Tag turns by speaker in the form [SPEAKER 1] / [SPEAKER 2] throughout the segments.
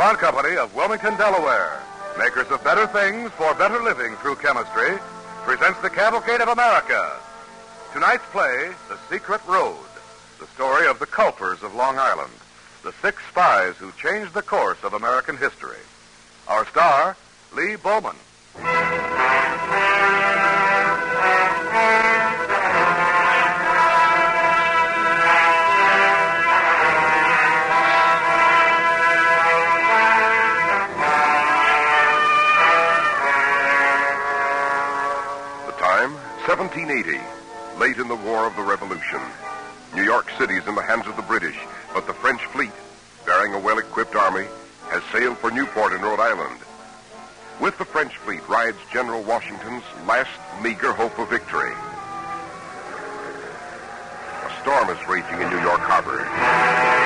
[SPEAKER 1] DuPont Company of Wilmington, Delaware, makers of better things for better living through chemistry, presents the Cavalcade of America. Tonight's play, The Secret Road, the story of the culpers of Long Island, the six spies who changed the course of American history. Our star, Lee Bowman.
[SPEAKER 2] 1780, late in the War of the Revolution. New York City is in the hands of the British, but the French fleet, bearing a well-equipped army, has sailed for Newport in Rhode Island. With the French fleet rides General Washington's last meager hope of victory. A storm is raging in New York Harbor.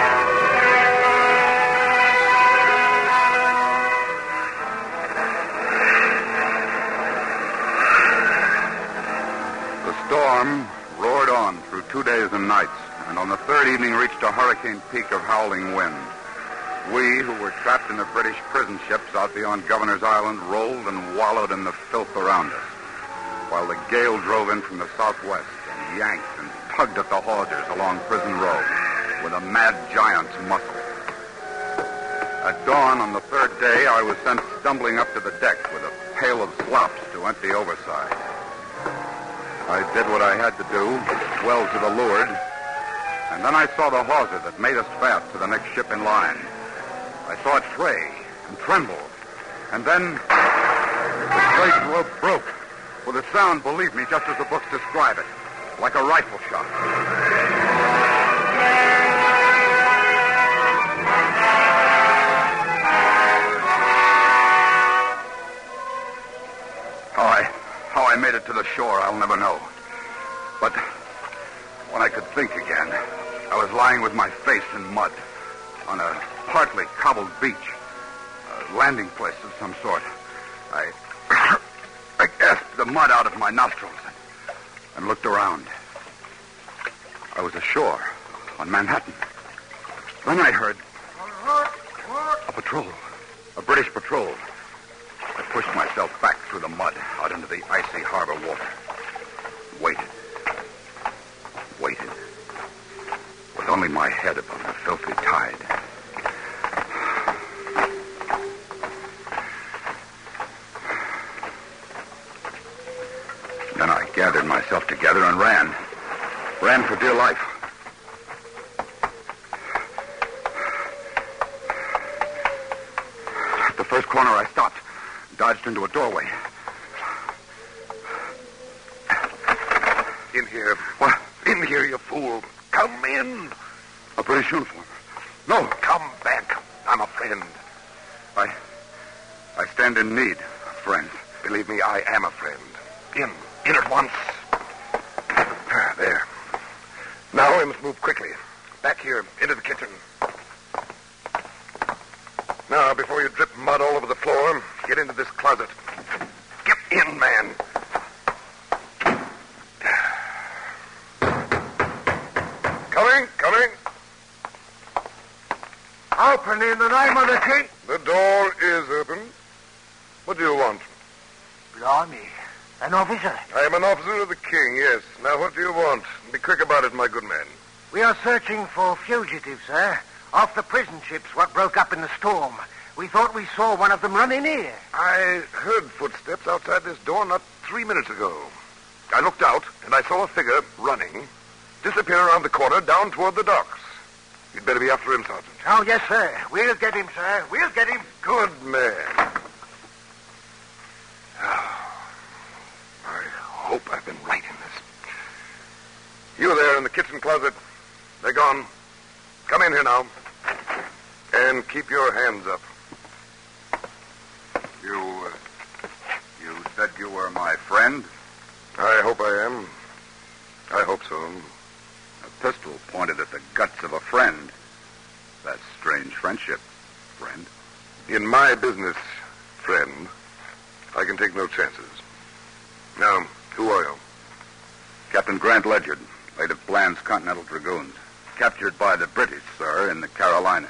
[SPEAKER 3] Storm roared on through two days and nights, and on the third evening reached a hurricane peak of howling wind. We, who were trapped in the British prison ships out beyond Governor's Island, rolled and wallowed in the filth around us, while the gale drove in from the southwest and yanked and tugged at the hawsers along Prison Row with a mad giant's muscle. At dawn on the third day, I was sent stumbling up to the deck with a pail of slops to empty overside. I did what I had to do, well to the leeward, and then I saw the hawser that made us fast to the next ship in line. I saw it fray and tremble, and then the great rope broke with a sound, believe me, just as the books describe it, like a rifle shot. I made it to the shore, I'll never know. But when I could think again, I was lying with my face in mud on a partly cobbled beach, a landing place of some sort. I, I gasped the mud out of my nostrils and, and looked around. I was ashore on Manhattan. Then I heard a patrol, a British patrol. Pushed myself back through the mud out into the icy harbor water. Waited. Waited. With only my head above the filthy tide. Then I gathered myself together and ran. Ran for dear life. Dodged into a doorway.
[SPEAKER 2] In here.
[SPEAKER 3] What?
[SPEAKER 2] In here, you fool. Come in.
[SPEAKER 3] A British uniform. No,
[SPEAKER 2] Come back. I'm a friend.
[SPEAKER 3] I. I stand in need of friends.
[SPEAKER 2] Believe me, I am a friend. In. In at once. Ah, There. Now we must move quickly. Back here, into the kitchen. Now, before you drip mud all over the floor, get into this closet. Get in, man. Coming, coming.
[SPEAKER 3] Open in the name of the king.
[SPEAKER 2] The door is open. What do you want?
[SPEAKER 4] Blimey. An officer.
[SPEAKER 2] I am an officer of the king, yes. Now, what do you want? Be quick about it, my good man.
[SPEAKER 4] We are searching for fugitives, sir. Off the prison ships what broke up in the storm. We thought we saw one of them running here.
[SPEAKER 2] I heard footsteps outside this door not
[SPEAKER 1] three minutes ago. I looked out, and I saw a figure running, disappear around the corner down toward the docks. You'd better be after him, Sergeant.
[SPEAKER 4] Oh, yes, sir. We'll get him, sir. We'll get him.
[SPEAKER 1] Good man. Ah, I hope I've been right in this. You there in the kitchen closet. They're gone. Come in here now. And keep your hands up.
[SPEAKER 3] You, uh, you said you were my friend?
[SPEAKER 1] I hope I am. I hope so.
[SPEAKER 3] Pistol pointed at the guts of a friend. That's strange friendship, friend.
[SPEAKER 1] In my business, friend, I can take no chances. Now, who are you?
[SPEAKER 3] Captain Grant Ledyard, late of Bland's Continental Dragoons. Captured by the British, sir, in the Carolinas.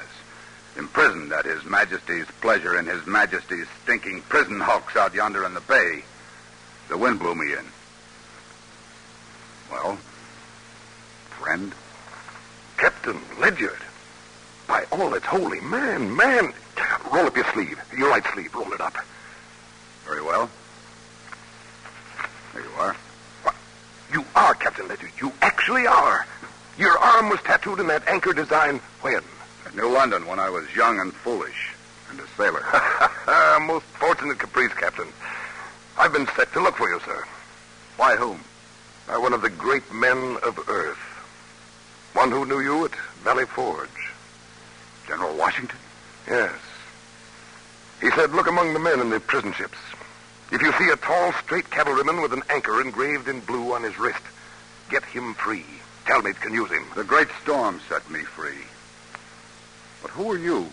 [SPEAKER 3] Imprisoned at His Majesty's pleasure in His Majesty's stinking prison hulks out yonder in the bay. The wind blew me in. Well, friend?
[SPEAKER 1] Captain Ledyard. By all that's holy, man, man. Roll up your sleeve. Your right sleeve. Roll it up.
[SPEAKER 3] Very well. There you are.
[SPEAKER 1] What? You are Captain Ledyard. You actually are. Your arm was tattooed in that anchor design when?
[SPEAKER 3] At New London when I was young and foolish. And a sailor.
[SPEAKER 1] Most fortunate caprice, Captain. I've been set to look for you, sir.
[SPEAKER 3] By whom?
[SPEAKER 1] By one of the great men of Earth. One who knew you at Valley Forge.
[SPEAKER 3] General Washington?
[SPEAKER 1] Yes. He said, look among the men in the prison ships. If you see a tall, straight cavalryman with an anchor engraved in blue on his wrist, get him free. Talmage can use him.
[SPEAKER 3] The great storm set me free. But who are you?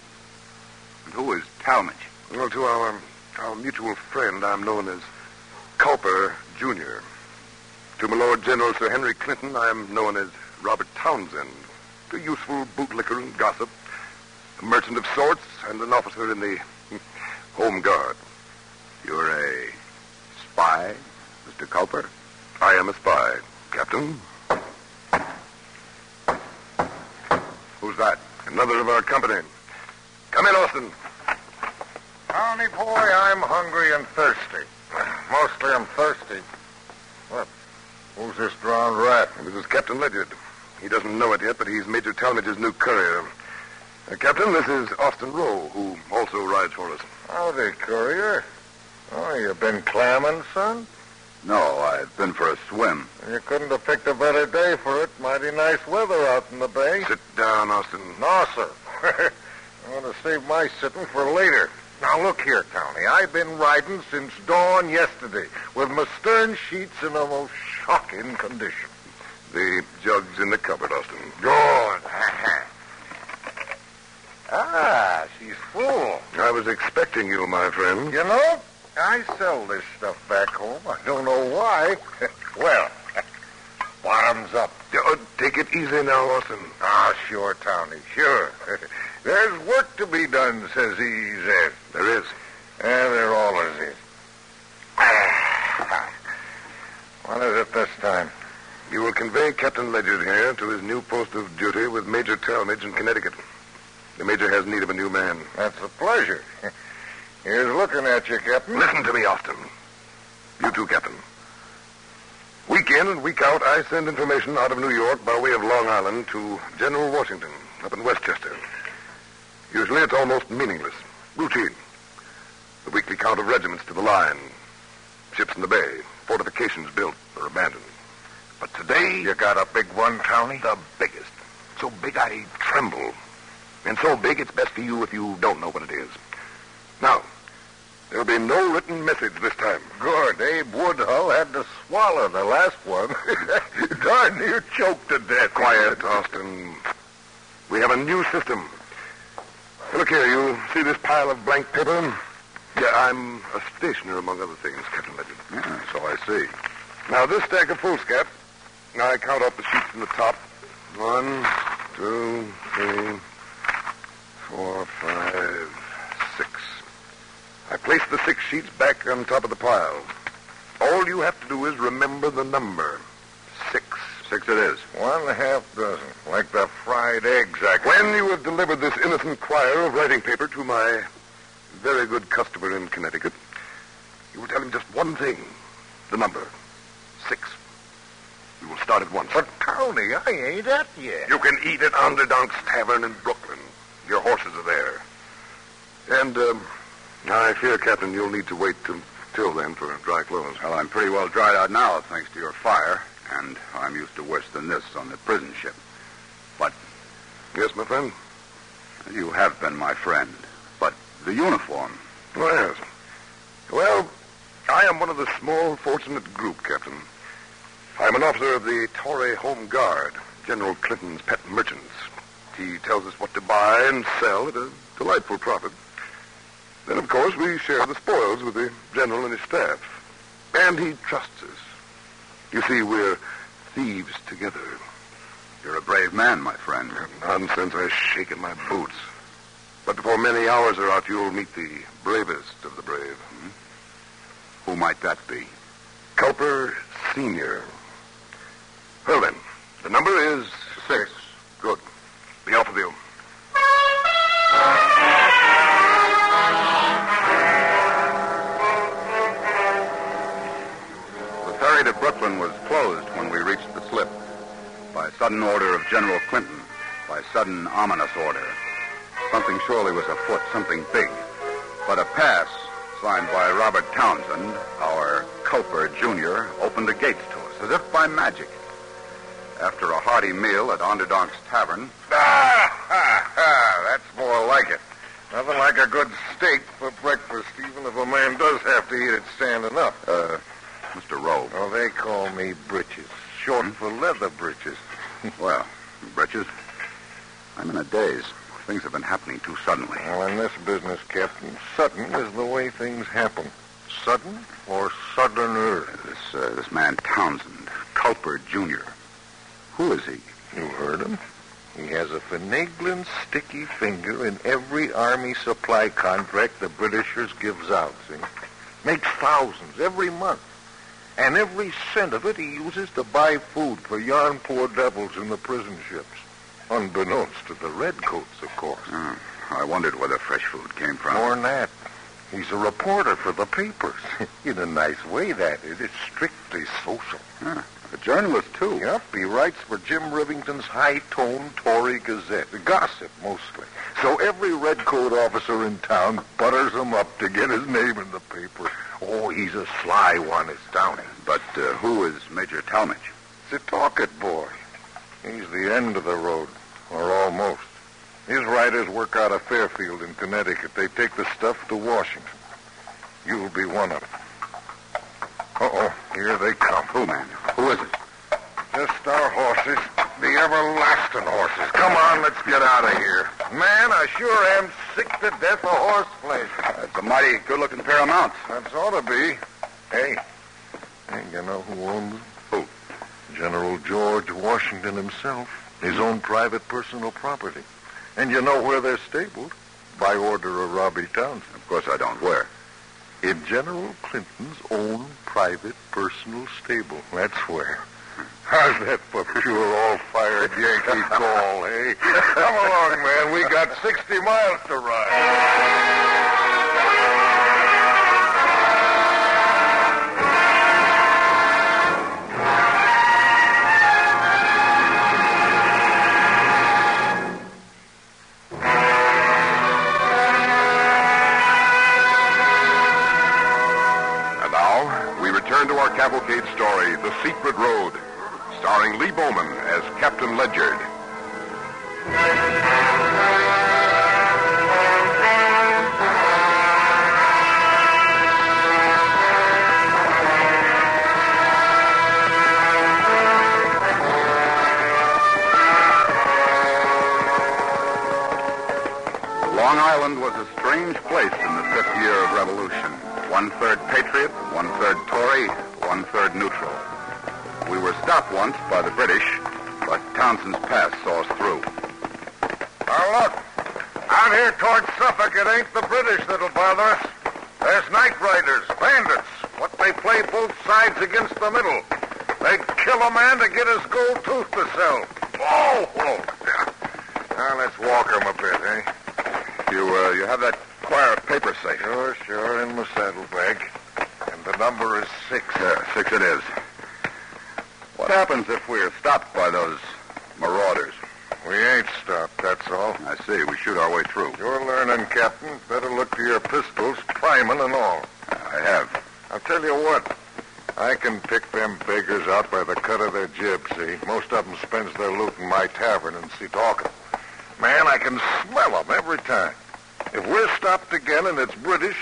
[SPEAKER 3] And who is Talmadge?
[SPEAKER 1] Well, to our, our mutual friend, I'm known as Culper Jr. To my Lord General Sir Henry Clinton, I am known as Robert Townsend, a useful bootlicker and gossip, a merchant of sorts, and an officer in the Home Guard.
[SPEAKER 3] You're a spy, Mr. Culper?
[SPEAKER 1] I am a spy, Captain.
[SPEAKER 3] Who's that?
[SPEAKER 1] Another of our company. Come in, Austin.
[SPEAKER 5] Towny boy, I'm hungry and thirsty. Mostly I'm thirsty. What? Who's this drowned rat?
[SPEAKER 1] This is Captain Ledyard. He doesn't know it yet, but he's Major Talmage's new courier. Uh, Captain, this is Austin Rowe, who also rides for us.
[SPEAKER 5] Howdy, courier. Oh, you been clamming, son?
[SPEAKER 3] No, I've been for a swim.
[SPEAKER 5] You couldn't have picked a better day for it. Mighty nice weather out in the bay.
[SPEAKER 1] Sit down, Austin.
[SPEAKER 5] No, sir. I want to save my sitting for later. Now, look here, Towny. I've been riding since dawn yesterday with my stern sheets in a most shocking condition.
[SPEAKER 1] The jug's in the cupboard, Austin.
[SPEAKER 5] Good. ah, she's full.
[SPEAKER 1] I was expecting you, my friend.
[SPEAKER 5] You know, I sell this stuff back home. I don't know why. well, bottoms up.
[SPEAKER 1] Uh, take it easy now, Austin.
[SPEAKER 5] Ah, sure, Towny, sure. There's work to be done, says he says.
[SPEAKER 1] There is.
[SPEAKER 5] Yeah, there always is. what is it this time?
[SPEAKER 1] You will convey Captain Ledyard here to his new post of duty with Major Talmage in Connecticut. The Major has need of a new man.
[SPEAKER 5] That's a pleasure. Here's looking at you, Captain.
[SPEAKER 1] Listen to me, Austin. You too, Captain. Week in and week out, I send information out of New York by way of Long Island to General Washington up in Westchester. Usually it's almost meaningless. Routine. The weekly count of regiments to the line. Ships in the bay. Fortifications built or abandoned. But today...
[SPEAKER 5] You got a big one, Towny?
[SPEAKER 1] The biggest. So big I tremble. And so big it's best for you if you don't know what it is. Now, there'll be no written message this time.
[SPEAKER 5] Good. Abe Woodhull had to swallow the last one. Darn near choked to death.
[SPEAKER 1] Quiet, Austin. We have a new system. Look here, you see this pile of blank paper? Yeah, I'm a stationer, among other things, Captain Ledyard.
[SPEAKER 3] Yeah, mm-hmm. so I see.
[SPEAKER 1] Now, this stack of foolscap, I count up the sheets from the top. One, two, three, four, five, six. I place the six sheets back on top of the pile. All you have to do is remember the number. Six.
[SPEAKER 3] Six it is.
[SPEAKER 5] One half dozen, like the fried eggs I
[SPEAKER 1] When you have delivered this innocent quire of writing paper to my very good customer in Connecticut, you will tell him just one thing.
[SPEAKER 2] The number. Six. We will start at once.
[SPEAKER 5] But, Towny, I ain't at yet.
[SPEAKER 2] You can eat at Onderdonk's Tavern in Brooklyn. Your horses are there. And, um, I fear, Captain, you'll need to wait till, till then for dry clothes.
[SPEAKER 3] Well, I'm pretty well dried out now, thanks to your fire, and I'm used to worse than this on the prison ship. But
[SPEAKER 2] Yes, my friend?
[SPEAKER 3] you have been my friend. But the uniform.
[SPEAKER 2] Oh, yes. Well, I am one of the small, fortunate group, Captain. I'm an officer of the Tory Home Guard, General Clinton's pet merchants. He tells us what to buy and sell at a delightful profit. Then, of course, we share the spoils with the general and his staff. And he trusts us. You see, we're thieves together.
[SPEAKER 3] You're a brave man, my friend.
[SPEAKER 2] Nonsense, I shake in my boots. But before many hours are out, you'll meet the bravest of the brave. Hmm?
[SPEAKER 3] Who might that be?
[SPEAKER 2] Culper Senior. Well, then, the number is six. Good. Be off with you.
[SPEAKER 3] The ferry to Brooklyn was closed when we reached the slip. By sudden order of General Clinton. By sudden ominous order. Something surely was afoot, something big. But a pass, signed by Robert Townsend, our Culper Jr., opened the gates to us, as if by magic. After a hearty meal at Onderdonk's Tavern,
[SPEAKER 5] Ah, ha, ha. That's more like it. Nothing like a good steak for breakfast, even if a man does have to eat it standing up.
[SPEAKER 3] uh, Mr. Rowe.
[SPEAKER 5] Oh, they call me britches. Short for leather britches.
[SPEAKER 3] Well, Britches, I'm in a daze. Things have been happening too suddenly.
[SPEAKER 5] Well, in this business, Captain, sudden is the way things happen. Sudden or suddener?
[SPEAKER 3] This, uh, this man Townsend, Culper Jr. Who is he?
[SPEAKER 5] You heard him. He has a finagling, sticky finger in every army supply contract the Britishers gives out, see? Makes thousands every month. And every cent of it he uses to buy food for yarn poor devils in the prison ships. Unbeknownst to the redcoats, of course.
[SPEAKER 3] Oh, I wondered where the fresh food came from.
[SPEAKER 5] More than that. He's a reporter for the papers. in a nice way, that is. It's strictly social.
[SPEAKER 3] Ah, a journalist, too.
[SPEAKER 5] Yep, he writes for Jim Rivington's high-toned Tory Gazette. Gossip, mostly. So every redcoat officer in town butters him up to get his name in the paper. Oh, he's a sly one, is Downing.
[SPEAKER 3] But uh, who is Major Talmadge?
[SPEAKER 5] It's a talk-it boy. He's the end of the road, or almost. His riders work out of Fairfield in Connecticut. They take the stuff to Washington. You'll be one of them. Uh-oh, here they come.
[SPEAKER 3] Who, man? Who is it?
[SPEAKER 5] Just our horses. The everlasting horses. Come on, let's get out of here. Man, I sure am sick to death of horse flesh.
[SPEAKER 3] It's a mighty good-looking pair of mounts.
[SPEAKER 5] That's ought to be. Hey, hey, you know who owns them?
[SPEAKER 3] Who?
[SPEAKER 5] General George Washington himself. His own private personal property. And you know where they're stabled? By order of Robbie Townsend.
[SPEAKER 3] Of course I don't. Where?
[SPEAKER 5] In General Clinton's own private personal stable. That's where. How's that for pure all-fired Yankee call, hey? Eh? Come along, man. We got 60 miles to ride.
[SPEAKER 2] Cavalcade story, The Secret Road, starring Lee Bowman as Captain Ledyard.
[SPEAKER 3] Long Island was a strange place in the fifth year of Revolution. One-third patriot, one-third Tory, one-third neutral. We were stopped once by the British, but Townsend's Pass saw us through.
[SPEAKER 5] Now, look. Out here towards Suffolk, it ain't the British that'll bother us. There's night riders, bandits. What they play both sides against the middle. They'd kill a man to get his gold tooth to sell. Oh, whoa. Now, let's walk 'em a bit, eh?
[SPEAKER 3] You, uh, you have that quire of paper safe.
[SPEAKER 5] Sure, sure, in my saddlebag. And The number is six.
[SPEAKER 3] Yeah, six it is. What happens if we're stopped by those marauders?
[SPEAKER 5] We ain't stopped, that's all.
[SPEAKER 3] I see. We shoot our way through.
[SPEAKER 5] You're learning, Captain. Better look to your pistols, priming and all.
[SPEAKER 3] I have.
[SPEAKER 5] I'll tell you what. I can pick them beggars out by the cut of their jib, see? Most of them spends their loot in my tavern in Setauket. Man, I can smell them every time. If we're stopped again and it's British,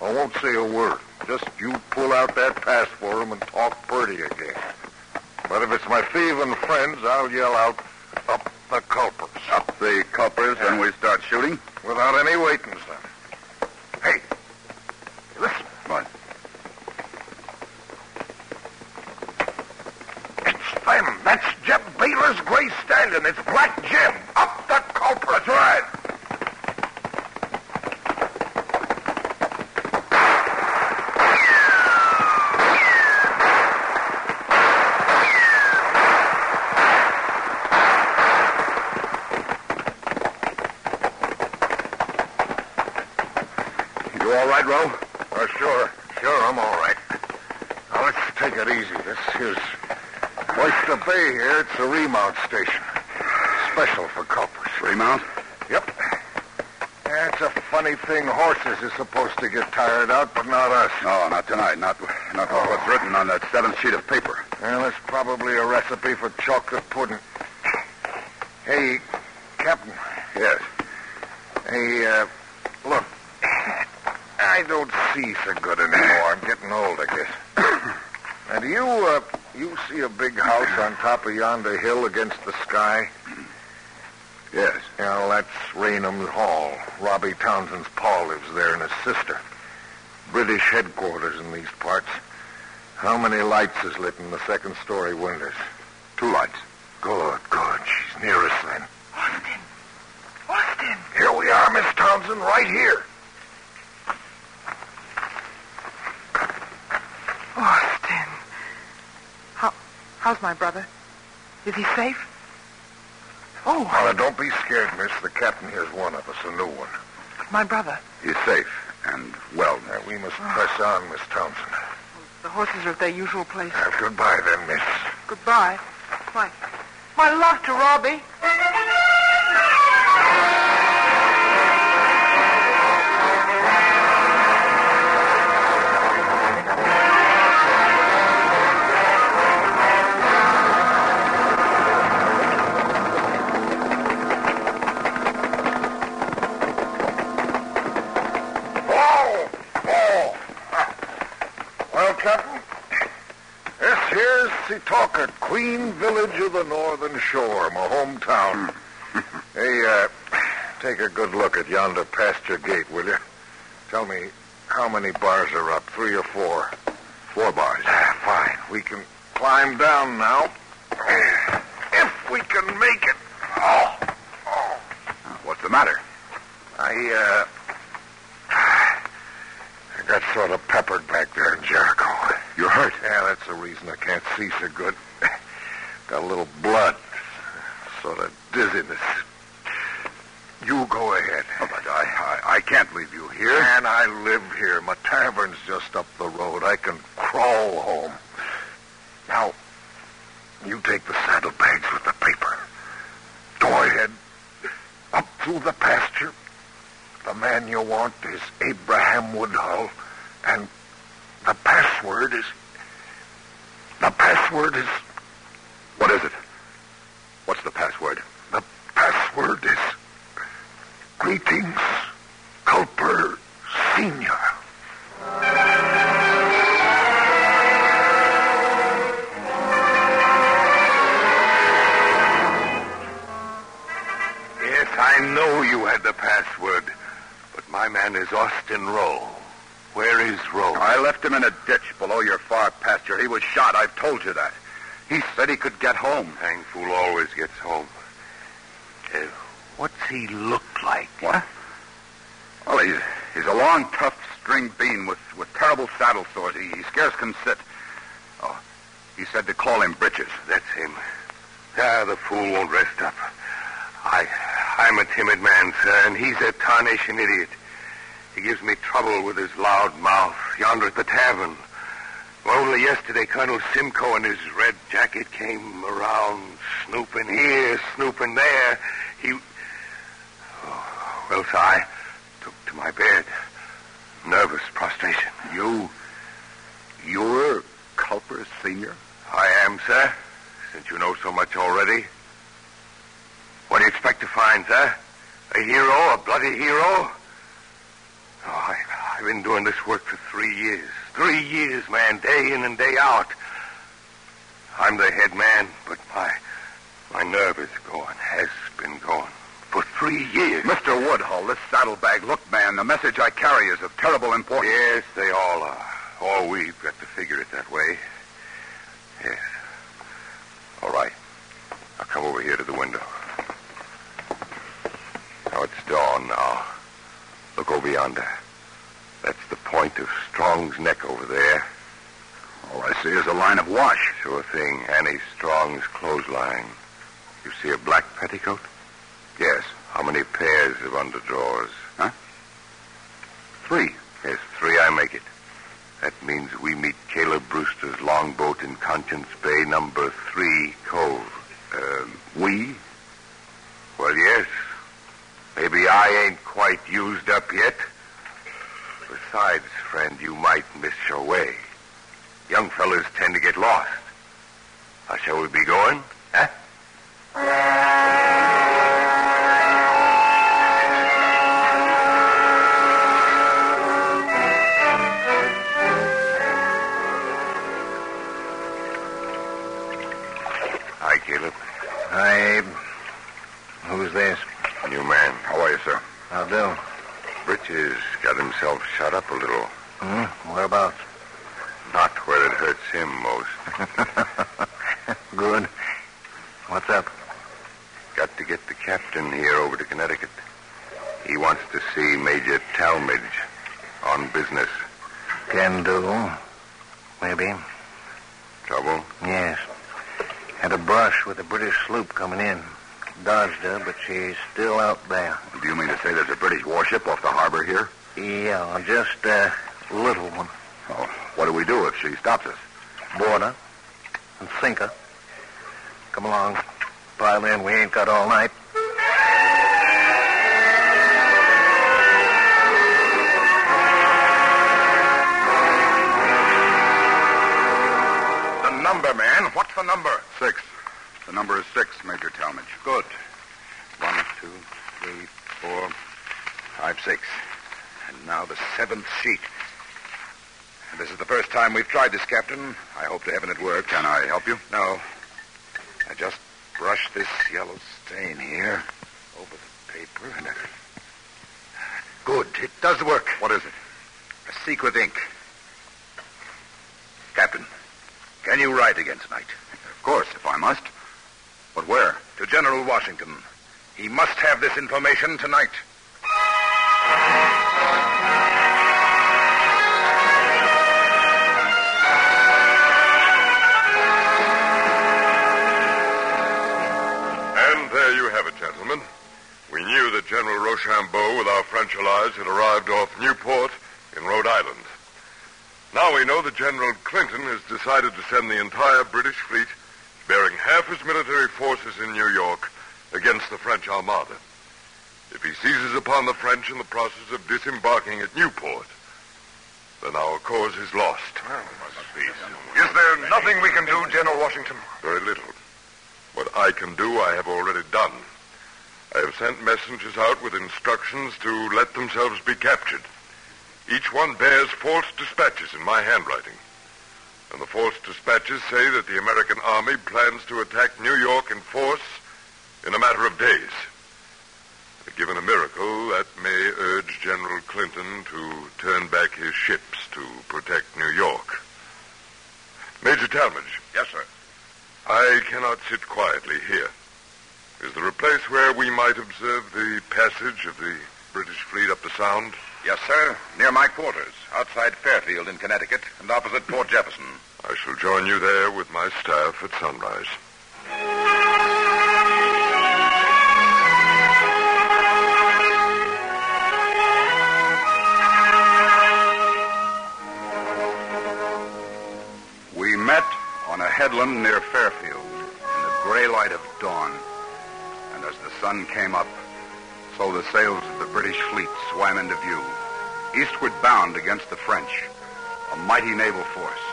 [SPEAKER 5] I won't say a word. Just you pull out that pass for them and talk purty again. But if it's my thieving friends, I'll yell out, up the culprits.
[SPEAKER 3] Up the culprits and we start shooting?
[SPEAKER 5] Without any waiting, son. Hey, listen.
[SPEAKER 3] What?
[SPEAKER 5] It's them. That's Jeb Baylor's Gray Stallion. It's Black Jim. Up the culprit. That's right.
[SPEAKER 3] You all right, Roe?
[SPEAKER 5] Oh, sure. Sure, I'm all right. Now, let's take it easy. This here's Oyster Bay here. It's a remount station. Culprits.
[SPEAKER 3] Remount?
[SPEAKER 5] Yep. It's a funny thing. Horses is supposed to get tired out, but not us.
[SPEAKER 3] No, not tonight. Not, not with what's written on that seventh sheet of paper.
[SPEAKER 5] Well, that's probably a recipe for chocolate pudding. Hey, Captain.
[SPEAKER 3] Yes.
[SPEAKER 5] Hey, uh, look. I don't see so good anymore. I'm getting old, I guess. now, do you, uh, you see a big house on top of yonder hill against the sky?
[SPEAKER 3] Yes.
[SPEAKER 5] Well, that's Raynham's Hall. Robbie Townsend's pa lives there and his sister. British headquarters in these parts. How many lights is lit in the second story windows?
[SPEAKER 3] Two lights.
[SPEAKER 5] Good, good. She's near us then.
[SPEAKER 4] Austin! Austin!
[SPEAKER 5] Here we are, Miss Townsend, right here.
[SPEAKER 6] Austin. How, how's my brother? Is he safe? Oh,
[SPEAKER 5] Now, now, don't be scared, miss. The captain here's one of us, a new one.
[SPEAKER 6] my brother.
[SPEAKER 3] He's safe and well.
[SPEAKER 5] Now, we must press on, Miss Townsend.
[SPEAKER 6] The horses are at their usual place.
[SPEAKER 5] Uh, goodbye, then, miss.
[SPEAKER 6] Goodbye. My, my love to Robbie.
[SPEAKER 5] Queen Village of the Northern Shore, my hometown. hey, uh, take a good look at yonder pasture gate, will you? Tell me how many bars are up, three or four? Four bars. Ah, fine. We can climb down now. If we can make it. Oh, oh.
[SPEAKER 3] What's the matter?
[SPEAKER 5] I, uh, I got sort of peppered back there in Jericho.
[SPEAKER 3] You're hurt.
[SPEAKER 5] Yeah, that's the reason I can't see so good. Got a little blood, sort of dizziness. You go ahead.
[SPEAKER 3] Oh, but I, I, I can't leave you here.
[SPEAKER 5] And I live here. My tavern's just up the road. I can crawl home. Now, you take the saddlebags with the paper. Go ahead. Up through the pasture. The man you want is Abraham Woodhull. And the password is... The password is...
[SPEAKER 3] What is it?
[SPEAKER 7] Hang fool always gets home. Uh, what's he look like?
[SPEAKER 3] What? Well, he's, he's a long, tough string bean with, with terrible saddle sores. He, he scarce can sit. Oh, he said to call him Britches.
[SPEAKER 7] That's him. Ah, the fool won't rest up. I, I'm a timid man, sir, and he's a tarnation idiot. He gives me trouble with his loud mouth yonder at the tavern. Yesterday, Colonel Simcoe in his red jacket came around, snooping here, snooping there. He. Oh, well, so I took to my bed. Nervous prostration.
[SPEAKER 3] You. You're Culper Sr.?
[SPEAKER 7] I am, sir, since you know so much already. What do you expect to find, sir? A hero? A bloody hero? Oh, I, I've been doing this work for three years. Three years, man, day in and day out. I'm the head man, but my my nerve is gone, has been gone for three years.
[SPEAKER 3] Mr. Woodhull, this saddlebag. Look, man, the message I carry is of terrible importance.
[SPEAKER 7] Yes, they all are. All we've got to figure it that way. Yes. All right. I'll come over here to the window. Now it's dawn now. Look over yonder. Point of Strong's neck over there.
[SPEAKER 3] All I see is a line of wash.
[SPEAKER 7] Sure thing. Annie Strong's clothesline. You see a black petticoat?
[SPEAKER 3] Yes.
[SPEAKER 7] How many pairs of underdrawers?
[SPEAKER 3] Huh? Three.
[SPEAKER 7] Yes, three I make it. That means we meet Caleb Brewster's longboat in Conscience Bay, number three cove.
[SPEAKER 3] Um, we?
[SPEAKER 7] Well, yes. Maybe I ain't quite used up yet. Besides, friend, you might miss your way. Young fellas tend to get lost. Now, shall we be going? Huh? Hi, Caleb.
[SPEAKER 8] Hi, Abe. Who's this?
[SPEAKER 7] New man.
[SPEAKER 3] How are you, sir?
[SPEAKER 8] How do?
[SPEAKER 7] Britches got himself shut up a little.
[SPEAKER 8] Hmm? Whereabouts?
[SPEAKER 7] Not where it hurts him most.
[SPEAKER 8] Good. What's up?
[SPEAKER 7] Got to get the captain here over to Connecticut. He wants to see Major Talmadge on business.
[SPEAKER 8] Can do. Maybe.
[SPEAKER 7] Trouble?
[SPEAKER 8] Yes. Had a brush with a British sloop coming in. Dodged her, but she's still out there.
[SPEAKER 3] Do you mean to say there's a British warship off the harbor here?
[SPEAKER 8] Yeah, just a little one.
[SPEAKER 3] Oh, what do we do if she stops us?
[SPEAKER 8] Board her and sink her. Come along. Pile in. We ain't got all night.
[SPEAKER 3] Number is six, Major Talmadge.
[SPEAKER 7] Good. One, two, three, four, five, six. And now the seventh sheet. This is the first time we've tried this, Captain. I hope to heaven it works.
[SPEAKER 3] Can I help you?
[SPEAKER 7] No. I just brush this yellow stain here over the paper and it... Good. It does work.
[SPEAKER 3] What is it?
[SPEAKER 7] A secret ink. Captain, can you write again tonight?
[SPEAKER 3] Of course, if I must. But where?
[SPEAKER 7] To General Washington. He must have this information tonight.
[SPEAKER 9] And there you have it, gentlemen. We knew that General Rochambeau with our French allies had arrived off Newport in Rhode Island. Now we know that General Clinton has decided to send the entire British fleet, bearing half his military forces in New York, against the French Armada. If he seizes upon the French in the process of disembarking at Newport, then our cause is lost.
[SPEAKER 7] Is there nothing we can do, General Washington?
[SPEAKER 9] Very little. What I can do, I have already done. I have sent messengers out with instructions to let themselves be captured. Each one bears false dispatches in my handwriting. And the false dispatches say that the American army plans to attack New York in force in a matter of days. Given a miracle, that may urge General Clinton to turn back his ships to protect New York. Major Talmadge.
[SPEAKER 3] Yes, sir.
[SPEAKER 9] I cannot sit quietly here. Is there a place where we might observe the passage of the British fleet up the Sound?
[SPEAKER 3] Yes, sir. Near my quarters, outside Fairfield in Connecticut, and opposite Port Jefferson.
[SPEAKER 9] I shall join you there with my staff at sunrise.
[SPEAKER 3] We met on a headland near Fairfield in the gray light of dawn. And as the sun came up, so the sails of the British fleet swam into view, eastward bound against the French, a mighty naval force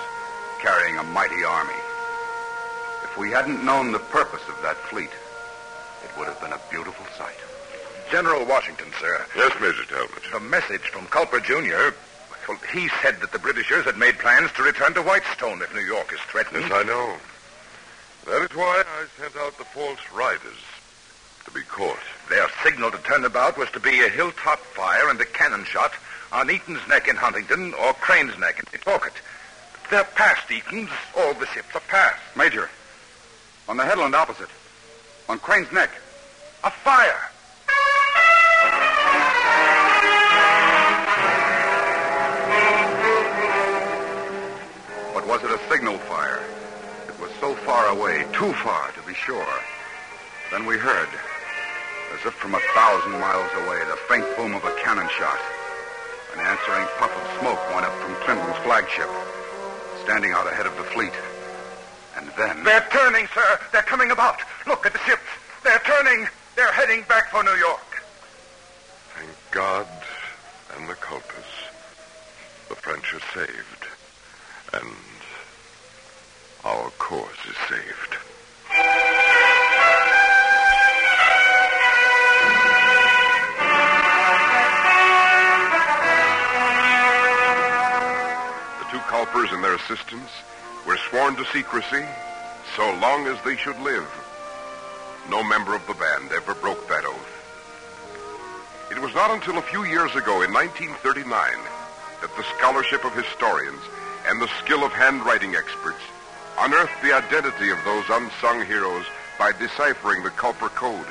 [SPEAKER 3] carrying a mighty army. If we hadn't known the purpose of that fleet, it would have been a beautiful sight.
[SPEAKER 10] General Washington, sir.
[SPEAKER 2] Yes, Major Talbot.
[SPEAKER 10] The message from Culper Jr. Well, he said that the Britishers had made plans to return to Whitestone if New York is threatened.
[SPEAKER 2] Yes, I know. That is why I sent out the false riders to be caught.
[SPEAKER 10] Their signal to turn about was to be a hilltop fire and a cannon shot on Eaton's Neck in Huntington or Crane's Neck in Pawcett. They're past Eaton's. All the ships are past.
[SPEAKER 3] Major, on the headland opposite, on Crane's Neck,
[SPEAKER 10] A fire!
[SPEAKER 3] But was it a signal fire? It was so far away, too far to be sure. Then we heard, as if from a thousand miles away, the faint boom of a cannon shot. An answering puff of smoke went up from Clinton's flagship, standing out ahead of the fleet. And then.
[SPEAKER 10] They're turning, sir. They're coming about. Look at the ships. They're turning. They're heading back for New York.
[SPEAKER 2] Thank God and the Culpers. The French are saved. And our cause is saved. Culpers and their assistants were sworn to secrecy so long as they should live. No member of the band ever broke that oath. It was not until a few years ago, in 1939, that the scholarship of historians and the skill of handwriting experts unearthed the identity of those unsung heroes by deciphering the Culper Code.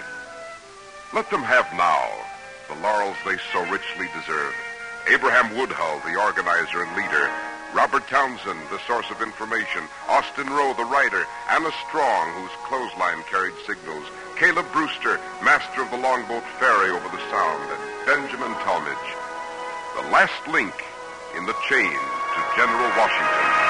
[SPEAKER 2] Let them have now the laurels they so richly deserve. Abraham Woodhull, the organizer and leader, Robert Townsend, the source of information, Austin Rowe, the rider, Anna Strong, whose clothesline carried signals, Caleb Brewster, master of the longboat ferry over the Sound, and Benjamin Talmadge, the last link in the chain to General Washington.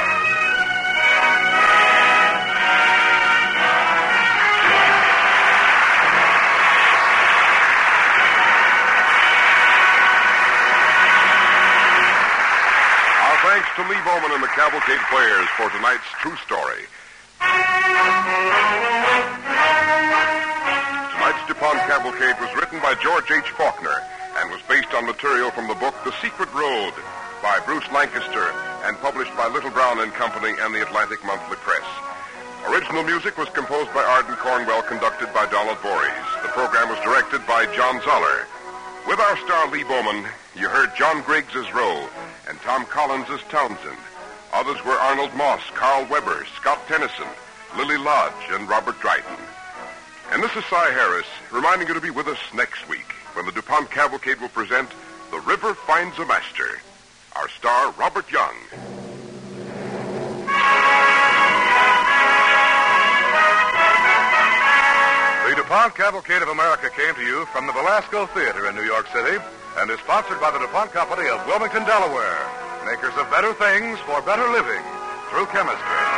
[SPEAKER 2] To Lee Bowman and the Cavalcade Players for tonight's true story. Tonight's DuPont Cavalcade was written by George H. Faulkner and was based on material from the book The Secret Road by Bruce Lancaster and published by Little Brown and Company and the Atlantic Monthly Press. Original music was composed by Ardon Cornwell, conducted by Donald Voorhees. The program was directed by John Zoller. With our star Lee Bowman, you heard John Griggs as and Tom Collins as Townsend. Others were Arnold Moss, Carl Weber, Scott Tennyson, Lily Lodge, and Robert Dryden. And this is Cy Harris, reminding you to be with us next week when the DuPont Cavalcade will present The River Finds a Master. Our star, Robert Young.
[SPEAKER 1] The DuPont Cavalcade of America came to you from the Belasco Theater in New York City and is sponsored by the DuPont Company of Wilmington, Delaware, makers of better things for better living through chemistry.